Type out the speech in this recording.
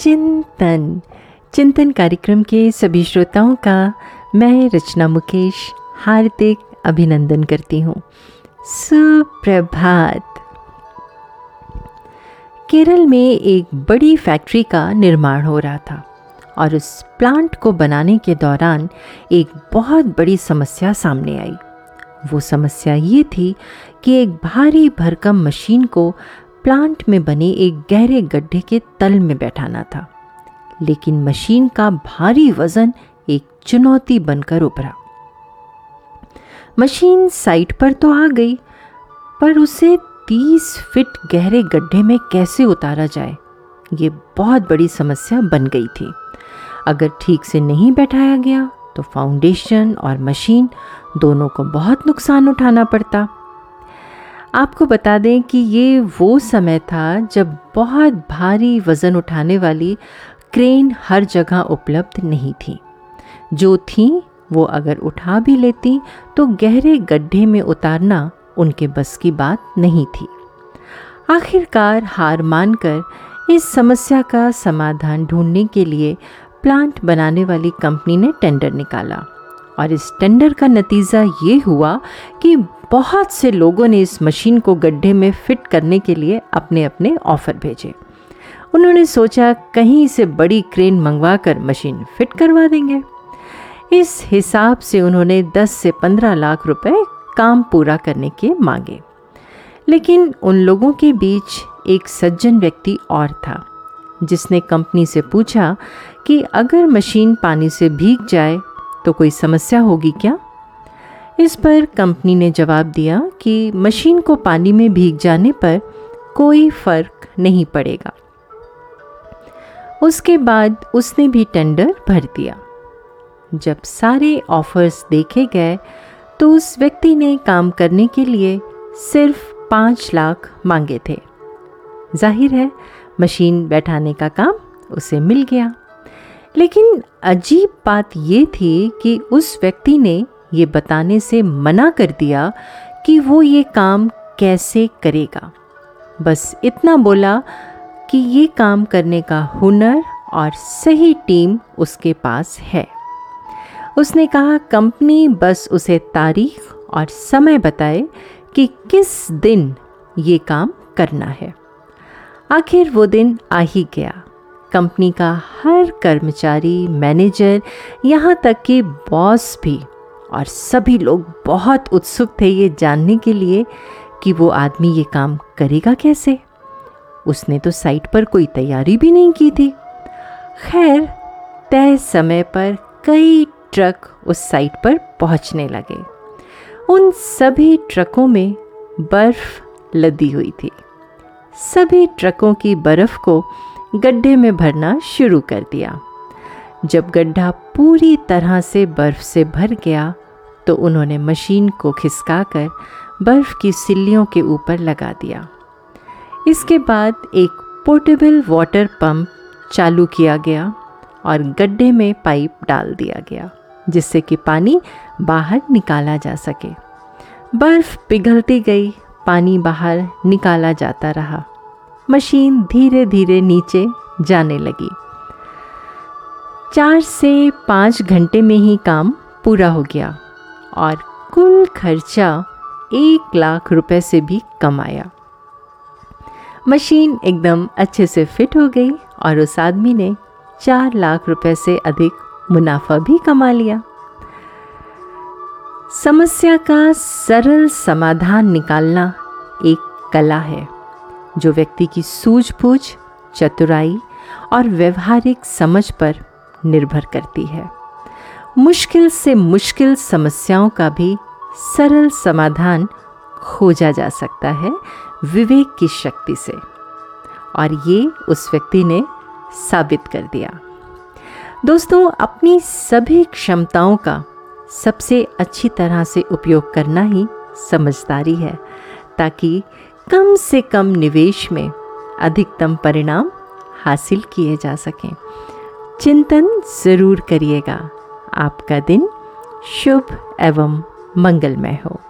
चिंतन। चिंतन कार्यक्रम के सभी श्रोताओं का मैं रचना मुकेश हार्दिक अभिनंदन करती हूँ। सुप्रभात। केरल में एक बड़ी फैक्ट्री का निर्माण हो रहा था और उस प्लांट को बनाने के दौरान एक बहुत बड़ी समस्या सामने आई। वो समस्या ये थी कि एक भारी भरकम मशीन को प्लांट में बने एक गहरे गड्ढे के तल में बैठाना था, लेकिन मशीन का भारी वज़न एक चुनौती बनकर उभरा। मशीन साइट पर तो आ गई, पर उसे तीस फिट गहरे गड्ढे में कैसे उतारा जाए, ये बहुत बड़ी समस्या बन गई थी। अगर ठीक से नहीं बैठाया गया तो फाउंडेशन और मशीन दोनों को बहुत नुकसान उठाना पड़ता। आपको बता दें कि ये वो समय था जब बहुत भारी वज़न उठाने वाली क्रेन हर जगह उपलब्ध नहीं थी। जो थी, वो अगर उठा भी लेती तो गहरे गड्ढे में उतारना उनके बस की बात नहीं थी। आखिरकार हार मानकर इस समस्या का समाधान ढूँढने के लिए प्लांट बनाने वाली कंपनी ने टेंडर निकाला। और इस टेंडर का नतीजा ये हुआ कि बहुत से लोगों ने इस मशीन को गड्ढे में फिट करने के लिए अपने अपने ऑफ़र भेजे। उन्होंने सोचा, कहीं से बड़ी क्रेन मंगवा कर मशीन फिट करवा देंगे। इस हिसाब से उन्होंने 10 से 15 लाख रुपए काम पूरा करने के मांगे। लेकिन उन लोगों के बीच एक सज्जन व्यक्ति और था, जिसने कंपनी से पूछा कि अगर मशीन पानी से भीग जाए तो कोई समस्या होगी क्या? इस पर कंपनी ने जवाब दिया कि मशीन को पानी में भीग जाने पर कोई फ़र्क नहीं पड़ेगा। उसके बाद उसने भी टेंडर भर दिया। जब सारे ऑफर्स देखे गए तो उस व्यक्ति ने काम करने के लिए सिर्फ़ पाँच लाख मांगे थे। ज़ाहिर है, मशीन बैठाने का काम उसे मिल गया। लेकिन अजीब बात ये थी कि उस व्यक्ति ने ये बताने से मना कर दिया कि वो ये काम कैसे करेगा। बस इतना बोला कि ये काम करने का हुनर और सही टीम उसके पास है। उसने कहा, कंपनी बस उसे तारीख और समय बताए कि किस दिन ये काम करना है। आखिर वो दिन आ ही गया। कंपनी का हर कर्मचारी, मैनेजर, यहाँ तक कि बॉस भी, और सभी लोग बहुत उत्सुक थे ये जानने के लिए कि वो आदमी ये काम करेगा कैसे। उसने तो साइट पर कोई तैयारी भी नहीं की थी। खैर, तय समय पर कई ट्रक उस साइट पर पहुँचने लगे। उन सभी ट्रकों में बर्फ़ लदी हुई थी। सभी ट्रकों की बर्फ़ को गड्ढे में भरना शुरू कर दिया। जब गड्ढा पूरी तरह से बर्फ़ से भर गया तो उन्होंने मशीन को खिसकाकर बर्फ़ की सिल्लियों के ऊपर लगा दिया। इसके बाद एक पोर्टेबल वाटर पंप चालू किया गया और गड्ढे में पाइप डाल दिया गया, जिससे कि पानी बाहर निकाला जा सके। बर्फ़ पिघलती गई, पानी बाहर निकाला जाता रहा। मशीन धीरे धीरे नीचे जाने लगी। चार से पाँच घंटे में ही काम पूरा हो गया और कुल खर्चा एक लाख रुपए से भी कम आया। मशीन एकदम अच्छे से फिट हो गई और उस आदमी ने चार लाख रुपए से अधिक मुनाफा भी कमा लिया। समस्या का सरल समाधान निकालना एक कला है। जो व्यक्ति की सूझबूझ, चतुराई और व्यवहारिक समझ पर निर्भर करती है। मुश्किल से मुश्किल समस्याओं का भी सरल समाधान खोजा जा सकता है विवेक की शक्ति से। और ये उस व्यक्ति ने साबित कर दिया। दोस्तों, अपनी सभी क्षमताओं का सबसे अच्छी तरह से उपयोग करना ही समझदारी है, ताकि कम से कम निवेश में अधिकतम परिणाम हासिल किए जा सकें। चिंतन ज़रूर करिएगा। आपका दिन शुभ एवं मंगलमय हो।